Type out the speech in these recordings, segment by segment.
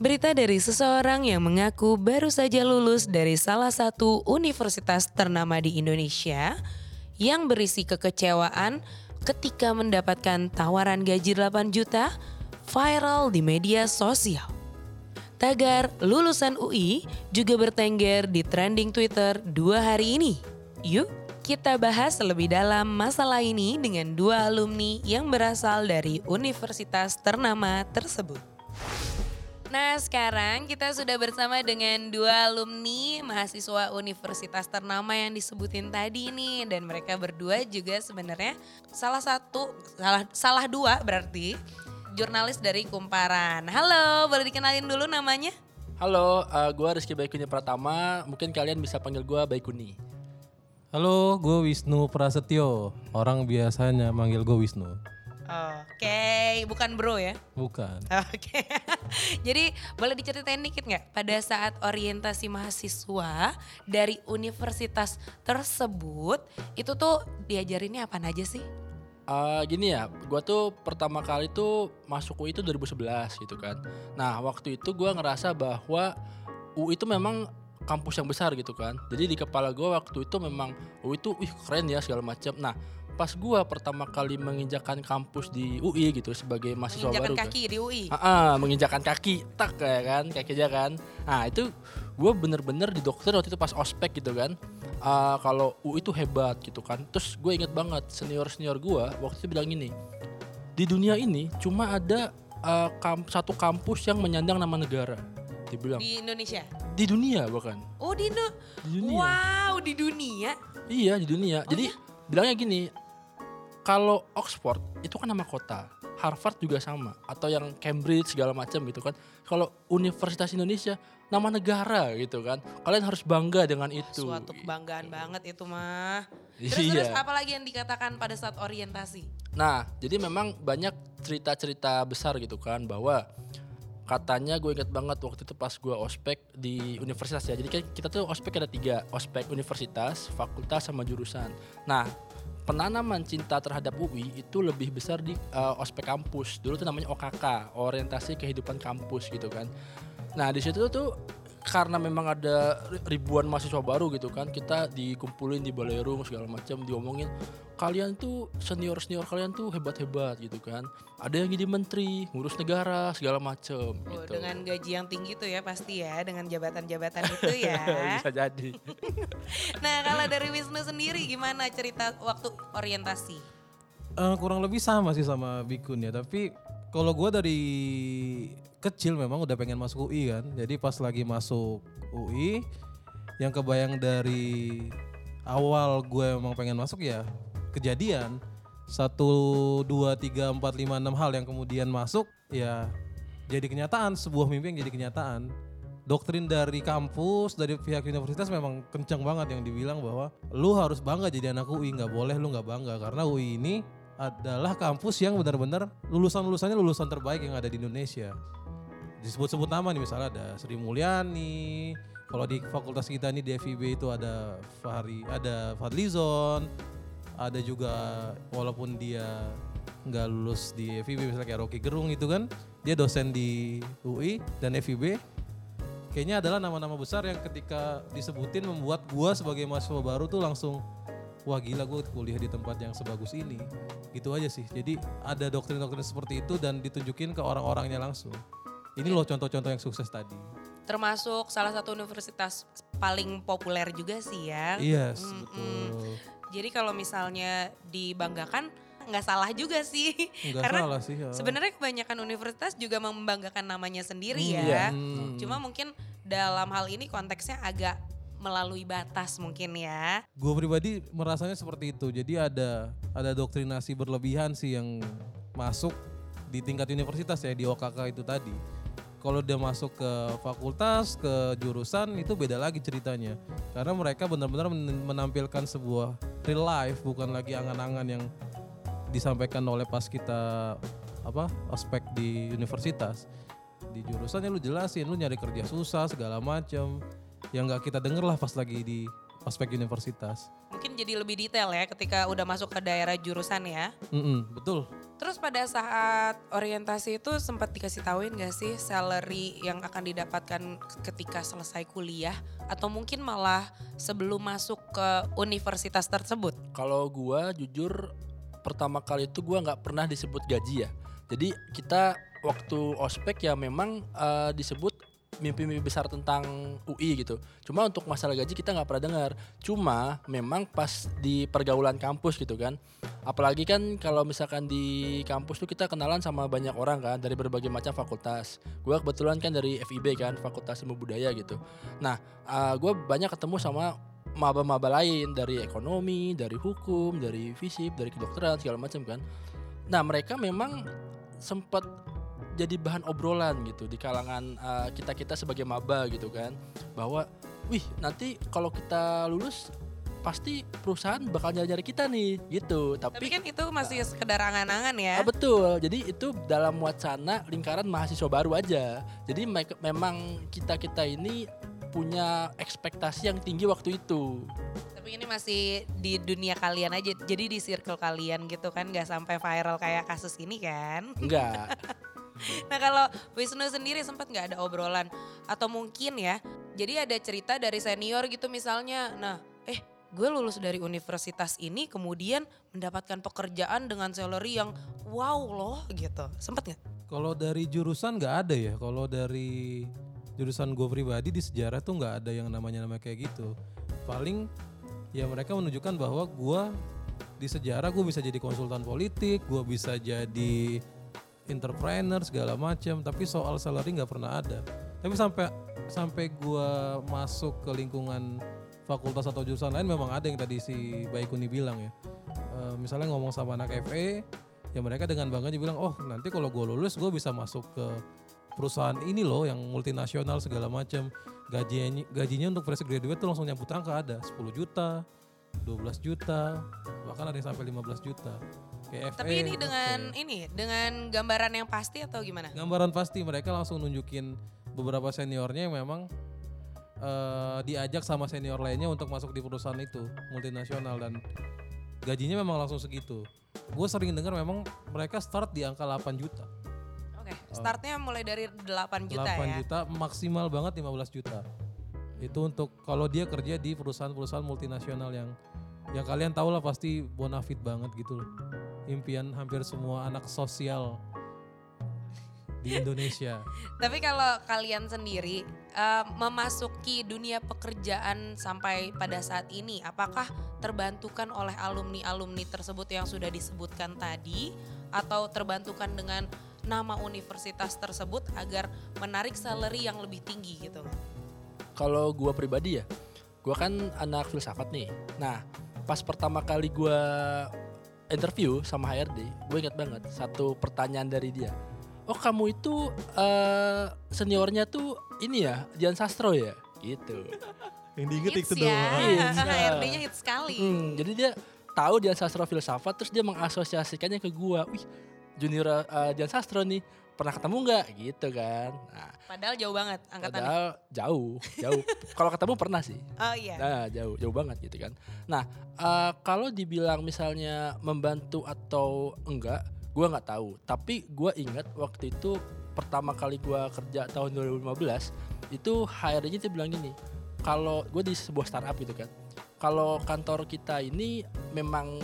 Berita dari seseorang yang mengaku baru saja lulus dari salah satu universitas ternama di Indonesia yang berisi kekecewaan ketika mendapatkan tawaran gaji 8 juta viral di media sosial. Tagar lulusan UI juga bertengger di trending Twitter dua hari ini. Yuk kita bahas lebih dalam masalah ini dengan dua alumni yang berasal dari universitas ternama tersebut. Nah sekarang kita sudah bersama dengan dua alumni mahasiswa universitas ternama yang disebutin tadi nih dan mereka berdua juga sebenarnya salah satu salah salah dua berarti jurnalis dari Kumparan. Halo, boleh dikenalin dulu namanya? Halo, uh, gue Rizky Baikuni Pratama. Mungkin kalian bisa panggil gue Baikuni. Halo, gue Wisnu Prasetyo. Orang biasanya manggil gue Wisnu. Oke, bukan bro ya? Bukan. Oke. Jadi boleh diceritain dikit nggak pada saat orientasi mahasiswa dari universitas tersebut itu tuh diajarinnya apa aja sih? Uh, gini ya, gue tuh pertama kali tuh masuk UI itu 2011 gitu kan. Nah waktu itu gue ngerasa bahwa UI itu memang kampus yang besar gitu kan. Jadi di kepala gue waktu itu memang UI itu, wih keren ya segala macam. Nah pas gua pertama kali menginjakan kampus di UI gitu sebagai mahasiswa menginjakan baru kaki kan. di UI ah, ah, menginjakan kaki tak kayak kan kayak aja kan. Nah itu gue bener-bener di dokter waktu itu pas ospek gitu kan. Uh, kalau UI itu hebat gitu kan. Terus gue inget banget senior senior gue waktu itu bilang gini di dunia ini cuma ada uh, kamp satu kampus yang menyandang nama negara dibilang di Indonesia? Di dunia bahkan. Oh di, Indo di dunia. Wow di dunia? Iya di dunia. Oh, jadi iya? bilangnya gini kalau Oxford itu kan nama kota, Harvard juga sama, atau yang Cambridge segala macam gitu kan. Kalau Universitas Indonesia nama negara gitu kan. Kalian harus bangga dengan itu. suatu kebanggaan banget itu mah Iya. terus terus apa lagi yang dikatakan pada saat orientasi Nah, jadi memang banyak cerita-cerita besar gitu kan bahwa katanya gue inget banget waktu itu pas gue ospek di universitas ya. Jadi kan kita tuh ospek ada tiga, ospek universitas, fakultas sama jurusan. Nah, penanaman cinta terhadap UI itu lebih besar di uh, ospek kampus. Dulu tuh namanya OKK, orientasi kehidupan kampus gitu kan. Nah, di situ tuh karena memang ada ribuan mahasiswa baru gitu kan kita dikumpulin di balerung segala macam diomongin kalian tuh senior senior kalian tuh hebat hebat gitu kan. Ada yang jadi menteri ngurus negara segala macam Oh, gitu. dengan gaji yang tinggi tuh ya pasti ya dengan jabatan-jabatan itu ya. Bisa jadi. Nah kalau dari Wisnu sendiri gimana cerita waktu orientasi? Eh, kurang lebih sama sih sama Bikun ya, tapi kalau gue dari kecil memang udah pengen masuk UI kan. Jadi pas lagi masuk UI, yang kebayang dari awal gue emang pengen masuk ya kejadian. Satu dua tiga empat lima enam hal yang kemudian masuk ya jadi kenyataan. Sebuah mimpi yang jadi kenyataan. Doktrin dari kampus dari pihak universitas memang kencang banget yang dibilang bahwa lu harus bangga jadi anak UI nggak boleh lu nggak bangga. Karena UI ini adalah kampus yang benar-benar lulusan-lulusannya lulusan terbaik yang ada di Indonesia. Disebut-sebut nama nih misalnya ada Sri Mulyani kalau di fakultas kita nih di FIB itu ada Fahri ada Fadlizon ada juga walaupun dia nggak lulus di FIB misalnya kayak Rocky Gerung itu kan dia dosen di UI dan FIB kayaknya adalah nama-nama besar yang ketika disebutin membuat gua sebagai mahasiswa baru tuh langsung wah gila gue kuliah di tempat yang sebagus ini. Gitu aja sih. Jadi ada doktrin-doktrin seperti itu dan ditunjukin ke orang-orangnya langsung. Ini loh contoh-contoh yang sukses tadi. Termasuk salah satu universitas paling populer juga sih ya. Yes Mm-mm. betul. Jadi kalau misalnya dibanggakan nggak salah juga sih. Nggak karena salah sih ya. sebenarnya kebanyakan universitas juga membanggakan namanya sendiri Hmm, ya. iya. Hmm. cuma mungkin dalam hal ini konteksnya agak melalui batas mungkin ya. Gue pribadi merasanya seperti itu. Jadi ada ada doktrinasi berlebihan sih yang masuk di tingkat universitas ya di OKK itu tadi. Kalau dia masuk ke fakultas ke jurusan itu beda lagi ceritanya. Karena mereka benar-benar men- menampilkan sebuah real life bukan lagi angan-angan yang disampaikan oleh pas kita apa ospek di universitas. Di jurusannya lu jelasin lu nyari kerja susah segala macem yang nggak kita denger lah pas lagi di ospek universitas mungkin jadi lebih detail ya ketika udah masuk ke daerah jurusan ya Mm-mm, betul Terus pada saat orientasi itu sempat dikasih tahuin gak sih salary yang akan didapatkan ketika selesai kuliah atau mungkin malah sebelum masuk ke universitas tersebut? Kalau gua jujur pertama kali itu gua nggak pernah disebut gaji ya. Jadi kita waktu ospek ya memang eh, disebut mimpi-mimpi besar tentang UI gitu. Cuma untuk masalah gaji kita nggak pernah dengar. Cuma memang pas di pergaulan kampus gitu kan. Apalagi kan kalau misalkan di kampus tuh kita kenalan sama banyak orang kan dari berbagai macam fakultas. Gua kebetulan kan dari FIB kan, Fakultas Ilmu Budaya gitu. Nah, uh, gue banyak ketemu sama maba-maba lain dari ekonomi, dari hukum, dari fisip, dari kedokteran segala macam kan. Nah, mereka memang sempat jadi bahan obrolan gitu di kalangan kita kita sebagai maba gitu kan bahwa wih nanti kalau kita lulus pasti perusahaan bakal nyari-nyari kita nih gitu tapi, Tapi kan itu masih sekedar angan-angan ya. Ah, betul. Jadi itu dalam wacana lingkaran mahasiswa baru aja. Jadi me- memang kita-kita ini punya ekspektasi yang tinggi waktu itu. Tapi ini masih di dunia kalian aja. Jadi di circle kalian gitu kan nggak sampai viral kayak kasus ini kan. Enggak. Nah kalau Wisnu sendiri sempat nggak ada obrolan atau mungkin ya, jadi ada cerita dari senior gitu misalnya, nah eh gue lulus dari universitas ini kemudian mendapatkan pekerjaan dengan salary yang wow loh gitu, sempet nggak? Kalau dari jurusan nggak ada ya. Kalau dari jurusan gue pribadi di sejarah tuh nggak ada yang namanya nama kayak gitu. Paling ya mereka menunjukkan bahwa gue di sejarah gue bisa jadi konsultan politik, gue bisa jadi entrepreneur segala macam. Tapi soal salary nggak pernah ada. Tapi sampai sampai gue masuk ke lingkungan fakultas atau jurusan lain memang ada yang tadi si Baikuni bilang ya. Eh, misalnya ngomong sama anak FE, ya mereka dengan bangganya bilang, oh nanti kalau gue lulus gue bisa masuk ke perusahaan ini loh yang multinasional segala macam. Gajinya gajinya untuk fresh graduate tuh langsung nyambut angka ada 10 juta, 12 juta, bahkan ada yang sampai 15 juta. Kayak Tapi ini dengan ini dengan gambaran yang pasti atau gimana? gambaran pasti mereka langsung nunjukin beberapa seniornya yang memang eh, diajak sama senior lainnya untuk masuk di perusahaan itu multinasional dan gajinya memang langsung segitu. Gue sering dengar memang mereka start di angka 8 juta. Oke, startnya mulai dari 8 juta 8 ya. juta maksimal banget 15 juta. Itu untuk kalau dia kerja di perusahaan-perusahaan multinasional yang yang kalian tahu lah pasti bonafit banget gitu loh. Impian hampir semua anak sosial di Indonesia. Tapi kalau kalian sendiri eh, memasuki dunia pekerjaan sampai pada saat ini, apakah terbantukan oleh alumni-alumni tersebut yang sudah disebutkan tadi, atau terbantukan dengan nama universitas tersebut agar menarik salary yang lebih tinggi gitu? Kalau gua pribadi ya, gua kan anak filsafat nih. Nah, pas pertama kali gua interview sama HRD, gue ingat banget satu pertanyaan dari dia. Oh kamu itu eh, seniornya tuh ini ya, Dian Sastro ya, gitu. Yang diinget Hits itu ya, doang. Hits, ya. HRD-nya hits sekali. Hmm, jadi dia tahu Dian Sastro filsafat, terus dia mengasosiasikannya ke gua. Wih, junior eh, Dian Sastro nih, pernah ketemu nggak? Gitu kan. Nah, Padahal jauh banget angkatannya. padahal jauh, jauh. Kalau ketemu pernah sih. Oh iya. Nah, jauh, jauh banget gitu kan. Nah, eh, kalau dibilang misalnya membantu atau enggak, gua nggak tahu. Tapi gua ingat waktu itu pertama kali gua kerja tahun 2015, itu HRD-nya dia bilang gini, kalau gue di sebuah startup gitu kan, kalau kantor kita ini memang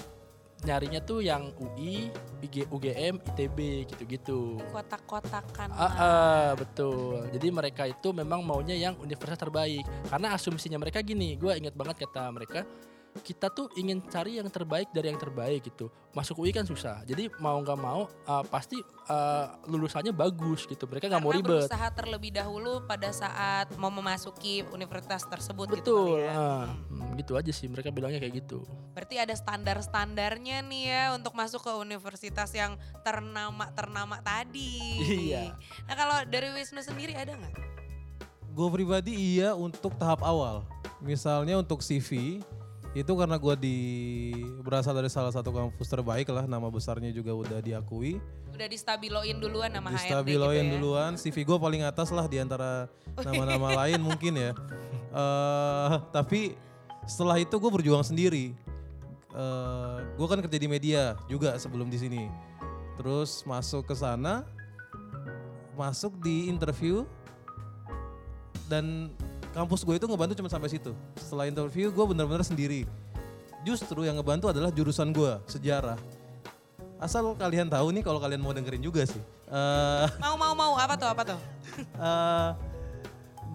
nyarinya tuh yang UI, IG, UGM, ITB gitu-gitu. Kotak-kotakan. Ah, ah, betul. Jadi mereka itu memang maunya yang universitas terbaik. Karena asumsinya mereka gini, gue ingat banget kata mereka, kita tuh ingin cari yang terbaik dari yang terbaik gitu. Masuk UI kan susah. Jadi mau nggak mau ah, pasti ah, lulusannya bagus gitu. Mereka nggak mau ribet. berusaha terlebih dahulu pada saat mau memasuki universitas tersebut gitu Betul. kali ya. ah, Hmm. gitu aja sih mereka bilangnya kayak gitu. Berarti ada standar-standarnya nih ya untuk masuk ke universitas yang ternama ternama tadi. Iya. Nah kalau dari Wisnu sendiri ada nggak? Gue pribadi iya untuk tahap awal. Misalnya untuk CV itu karena gue di berasal dari salah satu kampus terbaik lah, nama besarnya juga udah diakui. Udah distabiloin duluan sama HRD gitu Distabiloin ya? duluan, CV gue paling atas lah di antara nama-nama lain mungkin ya. eh tapi setelah itu gue berjuang sendiri. Eh gue kan kerja di media juga sebelum di sini. Terus masuk ke sana, masuk di interview dan kampus gue itu ngebantu cuma sampai situ. Setelah interview gue bener-bener sendiri. Justru yang ngebantu adalah jurusan gue sejarah. Asal kalian tahu nih kalau kalian mau dengerin juga sih. Eh, Mau mau mau apa tuh apa tuh? eh,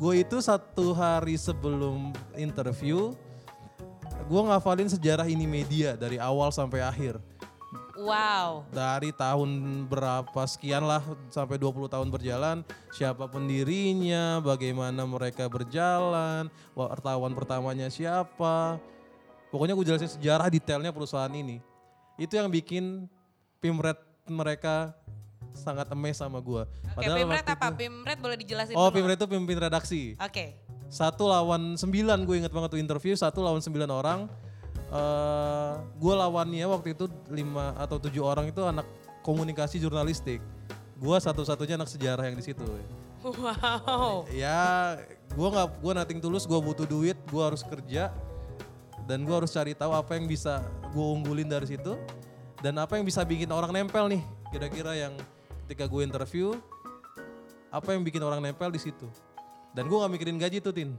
gue itu satu hari sebelum interview, gue ngafalin sejarah ini media dari awal sampai akhir. Wow. Dari tahun berapa sekian lah sampai 20 tahun berjalan, siapa pendirinya, bagaimana mereka berjalan, wartawan pertamanya siapa. Pokoknya gue jelasin sejarah detailnya perusahaan ini. Itu yang bikin Pimret mereka sangat emes sama gue. Oke, Pimret apa? Pimret boleh dijelasin Oh, dulu? Pimret itu pemimpin redaksi. Oke. Satu lawan sembilan gue inget banget tuh interview, satu lawan sembilan orang. Eh gue lawannya waktu itu lima atau tujuh orang itu anak komunikasi jurnalistik. Gue satu-satunya anak sejarah yang di situ. Wow. Ya, gue nggak, gue nating tulus, gue butuh duit, gue harus kerja, dan gue harus cari tahu apa yang bisa gue unggulin dari situ, dan apa yang bisa bikin orang nempel nih, kira-kira yang ketika gue interview, apa yang bikin orang nempel di situ. Dan gue nggak mikirin gaji tuh tin,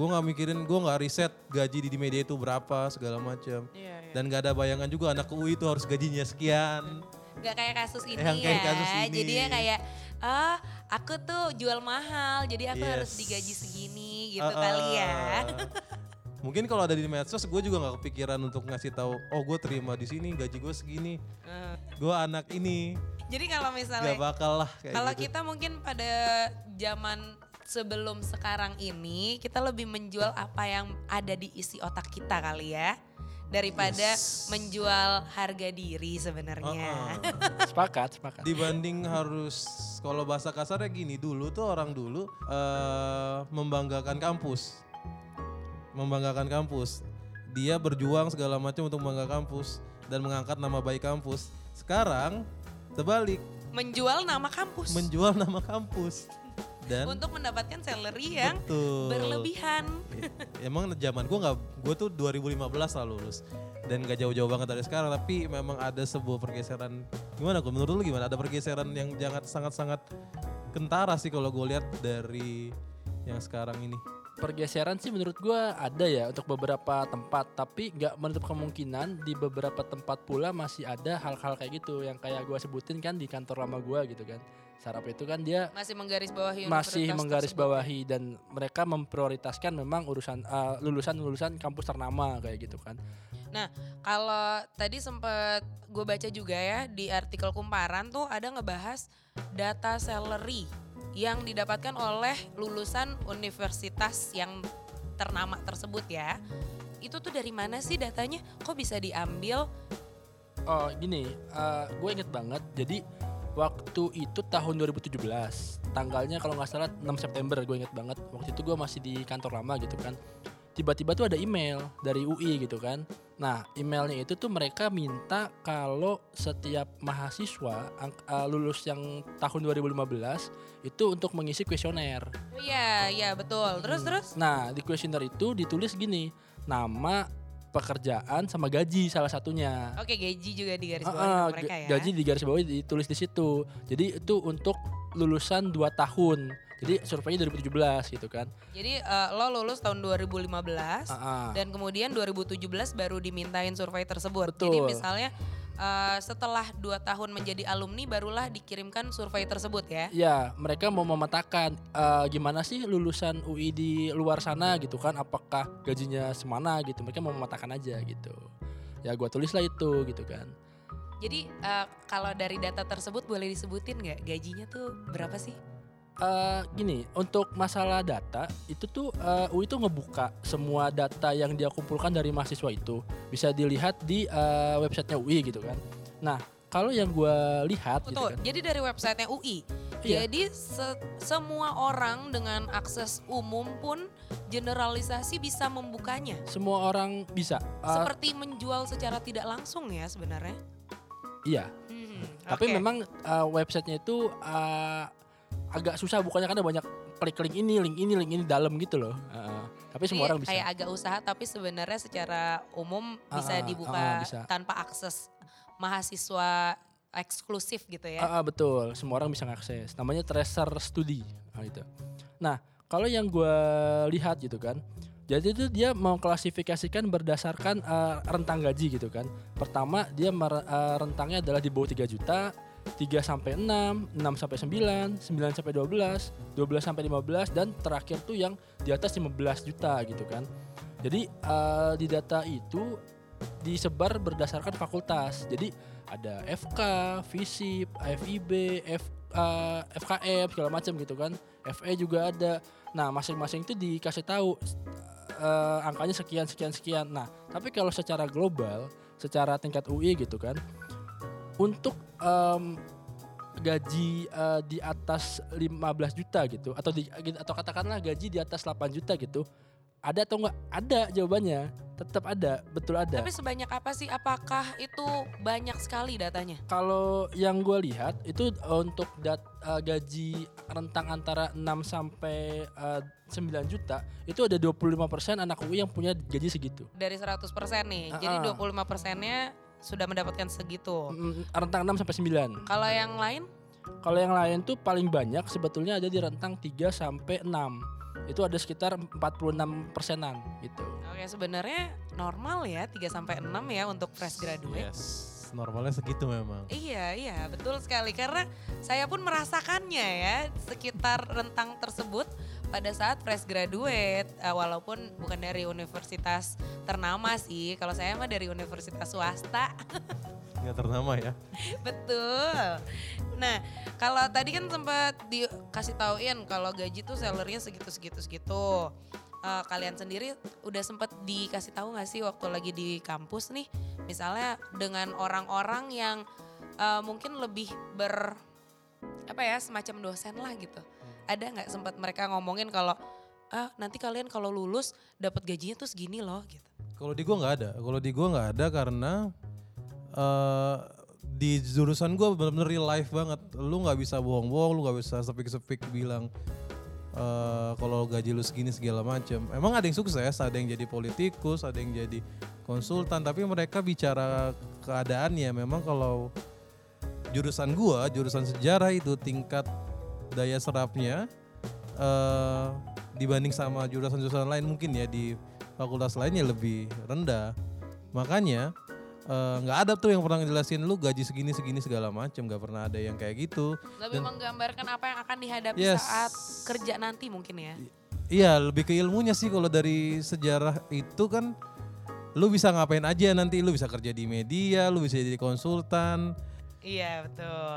gue nggak mikirin, gue nggak riset gaji di, di media itu berapa segala macam, Iya, iya. dan gak ada bayangan juga anak UI itu harus gajinya sekian. Gak kayak kasus ini Yang ya. kayak kasus ini. Jadi ya kayak ah aku tuh jual mahal, jadi aku harus Yes. digaji segini gitu Uh-uh. kali ya. Mungkin kalau ada di medsos gue juga nggak kepikiran untuk ngasih tahu, oh gue terima di sini gaji gue segini, Eh, gue anak ini, Jadi kalau misalnya nggak bakal lah kayak kalau gitu. kita mungkin pada zaman sebelum sekarang ini kita lebih menjual apa yang ada di isi otak kita kali ya daripada Yes. menjual harga diri sebenarnya. Uh-uh. Sepakat, sepakat. Dibanding harus kalau bahasa kasarnya gini dulu tuh orang dulu eh, membanggakan kampus, membanggakan kampus. Dia berjuang segala macam untuk membanggakan kampus dan mengangkat nama baik kampus. Sekarang terbalik, Menjual nama kampus menjual nama kampus dan untuk mendapatkan salary yang betul. berlebihan. Ya, emang zaman gue nggak gue tuh 2015 lah lulus dan gak jauh-jauh banget dari sekarang tapi memang ada sebuah pergeseran gimana gue menurut lu gimana ada pergeseran yang jangan sangat-sangat kentara sih kalau gue lihat dari yang sekarang ini Pergeseran sih menurut gua ada ya untuk beberapa tempat, tapi nggak menutup kemungkinan di beberapa tempat pula masih ada hal-hal kayak gitu yang kayak gua sebutin kan di kantor lama gua gitu kan. Sarap itu kan dia Masih menggarisbawahi masih universitas menggarisbawahi dan mereka memprioritaskan memang urusan eh, lulusan-lulusan kampus ternama kayak gitu kan. Nah, kalau tadi sempat gue baca juga ya di artikel kumparan tuh ada ngebahas data salary yang didapatkan oleh lulusan universitas yang ternama tersebut ya. Itu tuh dari mana sih datanya? Kok bisa diambil? Oh gini, gue inget banget. Jadi waktu itu tahun 2017, tanggalnya kalau nggak salah 6 September gue inget banget. Waktu itu gue masih di kantor lama gitu kan. Tiba-tiba tuh ada email dari UI gitu kan. Nah emailnya itu tuh mereka minta kalau setiap mahasiswa eh, lulus yang tahun 2015 itu untuk mengisi kuesioner. Oh iya, iya betul. Terus terus Nah di kuesioner itu ditulis gini, nama pekerjaan sama gaji salah satunya. Oke, gaji juga di garis Ah, bawah ah, mereka ya. Gaji di garis bawah ditulis di situ. Jadi itu untuk lulusan 2 tahun. Jadi surveinya 2017 gitu kan. Jadi eh, lo lulus tahun 2015 Ah, ah. dan kemudian 2017 baru dimintain survei tersebut. Betul. Jadi misalnya eh, setelah 2 tahun menjadi alumni barulah dikirimkan survei tersebut ya. Ya, mereka mau memetakan eh, gimana sih lulusan UI di luar sana gitu kan. Apakah gajinya semana gitu. Mereka mau memetakan aja gitu. Ya gua tulis lah itu gitu kan. Jadi eh, kalau dari data tersebut boleh disebutin nggak gajinya tuh berapa sih? Eh, gini, untuk masalah data itu tuh eh, UI tuh ngebuka semua data yang dia kumpulkan dari mahasiswa itu bisa dilihat di eh, websitenya UI gitu kan. Nah, kalau yang gue lihat gitu Betul. kan, Jadi dari websitenya UI. Iya. Jadi se- semua orang dengan akses umum pun generalisasi bisa membukanya. semua orang bisa. Eh, Seperti menjual secara tidak langsung ya sebenarnya. iya, Hmm, tapi oke. memang eh, websitenya itu eh, agak susah bukannya karena banyak klik link ini, link ini, link ini dalam gitu loh. Eh, tapi semua Jadi orang bisa. Kayak agak usaha tapi sebenarnya secara umum bisa Ah, ah, dibuka ah, bisa. tanpa akses mahasiswa eksklusif gitu ya. Ah, ah, betul, semua orang bisa ngakses. Namanya tracer studi, nah, itu. Nah, kalau yang gue lihat gitu kan, jadi itu dia mau klasifikasikan berdasarkan uh, rentang gaji gitu kan. Pertama dia mer- uh, rentangnya adalah di bawah 3 juta, 3 sampai 6, 6 sampai 9, 9 sampai 12, 12 sampai 15 dan terakhir tuh yang di atas 15 juta gitu kan. Jadi uh, di data itu disebar berdasarkan fakultas. Jadi ada FK, FISIP, FIB, F, uh, FKM segala macam gitu kan. FE juga ada. Nah, masing-masing itu dikasih tahu uh, angkanya sekian sekian sekian. Nah, tapi kalau secara global, secara tingkat UI gitu kan, untuk um, gaji uh, di atas 15 juta gitu atau di atau katakanlah gaji di atas 8 juta gitu ada atau enggak ada jawabannya tetap ada betul ada Tapi sebanyak apa sih? Apakah itu banyak sekali datanya? kalau yang gue lihat itu untuk dat, uh, gaji rentang antara 6 sampai uh, 9 juta itu ada 25% anak UI yang punya gaji segitu Dari 100% nih. Jadi Ah, ah. 25 persennya sudah mendapatkan segitu. Mm, rentang 6 sampai 9 Kalau yang lain? Kalau yang lain tuh paling banyak sebetulnya ada di rentang 3 sampai 6. Itu ada sekitar 46 persenan gitu. Oke, sebenarnya normal ya 3 sampai 6 ya untuk fresh graduate. Yes, normalnya segitu memang. Iya, iya, betul sekali karena saya pun merasakannya ya sekitar rentang tersebut pada saat fresh graduate eh, walaupun bukan dari universitas ternama sih. Kalau saya mah dari universitas swasta. Nggak ternama ya. Betul. Nah, kalau tadi kan sempat dikasih tauin kalau gaji tuh salarynya segitu segitu segitu. Eh, kalian sendiri udah sempat dikasih tahu nggak sih waktu lagi di kampus nih, misalnya dengan orang-orang yang eh, mungkin lebih ber apa ya semacam dosen lah gitu. Ada nggak sempat mereka ngomongin kalau ah nanti kalian kalau lulus dapat gajinya tuh segini loh gitu. Kalau di gua nggak ada. Kalau di gua nggak ada karena eh di jurusan gua benar-benar real life banget. Lu nggak bisa bohong-bohong, lu nggak bisa sepik-sepik bilang eh kalau gaji lu segini segala macam. Emang ada yang sukses, ada yang jadi politikus, ada yang jadi konsultan, tapi mereka bicara keadaannya memang kalau jurusan gua, jurusan sejarah itu tingkat daya serapnya eh dibanding sama jurusan-jurusan lain mungkin ya di fakultas lainnya lebih rendah. Makanya eh, nggak ada tuh yang pernah ngejelasin lu gaji segini segini segala macam, nggak pernah ada yang kayak gitu. Lebih menggambarkan apa yang akan dihadapi Yes. saat kerja nanti mungkin ya. Iya, lebih ke ilmunya sih kalau dari sejarah itu kan lu bisa ngapain aja nanti lu bisa kerja di media, lu bisa jadi konsultan. Iya betul.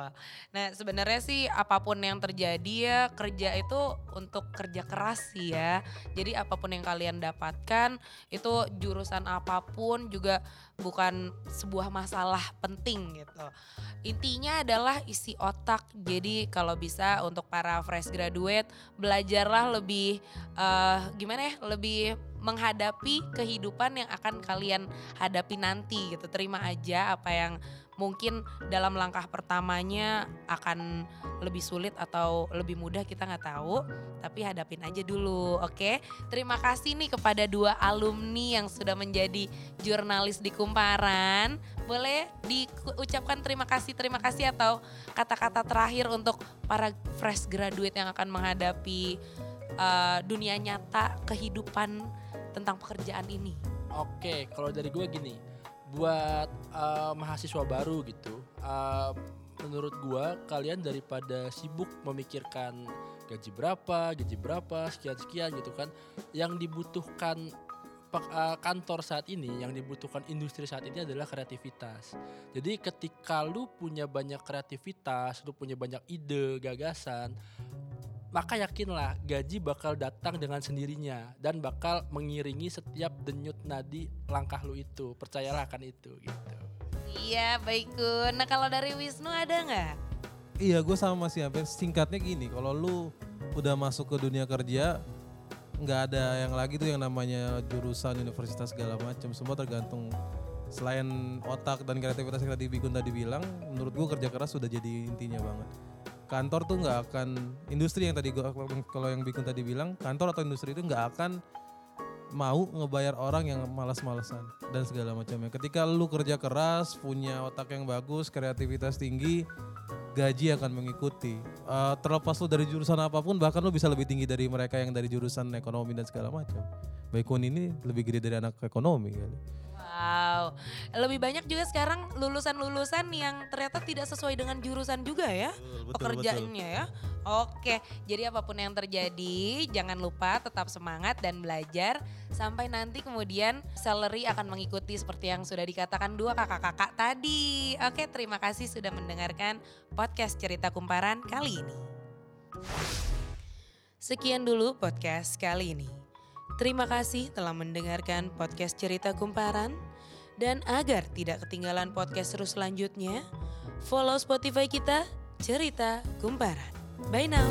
Nah sebenarnya sih apa pun yang terjadi ya kerja itu untuk kerja keras sih ya. Jadi apa pun yang kalian dapatkan itu jurusan apa pun juga bukan sebuah masalah penting gitu. Intinya adalah isi otak. Jadi kalau bisa untuk para fresh graduate belajarlah lebih eh, gimana ya lebih menghadapi kehidupan yang akan kalian hadapi nanti gitu. Terima aja apa yang mungkin dalam langkah pertamanya akan lebih sulit atau lebih mudah kita nggak tahu. Tapi hadapin aja dulu oke? Terima kasih nih kepada dua alumni yang sudah menjadi jurnalis di Kumparan. Boleh diucapkan terima kasih terima kasih atau kata-kata terakhir untuk para fresh graduate yang akan menghadapi uh, dunia nyata kehidupan tentang pekerjaan ini? Oke, kalau dari gue gini, buat uh, mahasiswa baru gitu, uh, menurut gue kalian daripada sibuk memikirkan gaji berapa, gaji berapa, sekian sekian gitu kan, yang dibutuhkan uh, kantor saat ini, yang dibutuhkan industri saat ini adalah kreativitas. Jadi ketika lu punya banyak kreativitas, lu punya banyak ide, gagasan, maka yakinlah gaji bakal datang dengan sendirinya dan bakal mengiringi setiap denyut nadi langkah lu itu. Percayalah akan itu gitu. iya baik Kun. nah kalau dari Wisnu ada nggak Iya, gue sama sih. Hampir singkatnya gini, kalau lu udah masuk ke dunia kerja, nggak ada yang lagi tuh yang namanya jurusan universitas segala macam. Semua tergantung selain otak dan kreativitas yang tadi Bikun tadi bilang, menurut gue kerja keras sudah jadi intinya banget. Kantor tuh nggak akan industri yang tadi kalau yang Bikun tadi bilang, kantor atau industri itu nggak akan mau ngebayar orang yang malas-malesan dan segala macamnya. Ketika lu kerja keras, punya otak yang bagus, kreativitas tinggi, gaji akan mengikuti. Eh, terlepas lu dari jurusan apa pun, bahkan lu bisa lebih tinggi dari mereka yang dari jurusan ekonomi dan segala macam. Baikun ini lebih gede dari anak ekonomi kali. Wow, lebih banyak juga sekarang lulusan-lulusan yang ternyata tidak sesuai dengan jurusan juga ya betul, pekerjaannya ya. Oke, jadi apa pun yang terjadi jangan lupa tetap semangat dan belajar sampai nanti kemudian salary akan mengikuti seperti yang sudah dikatakan dua kakak-kakak tadi. Oke, terima kasih sudah mendengarkan podcast cerita kumparan kali ini. Sekian dulu podcast kali ini. Terima kasih telah mendengarkan podcast Cerita Kumparan. Dan agar tidak ketinggalan podcast seru selanjutnya, follow Spotify kita Cerita Kumparan. Bye now.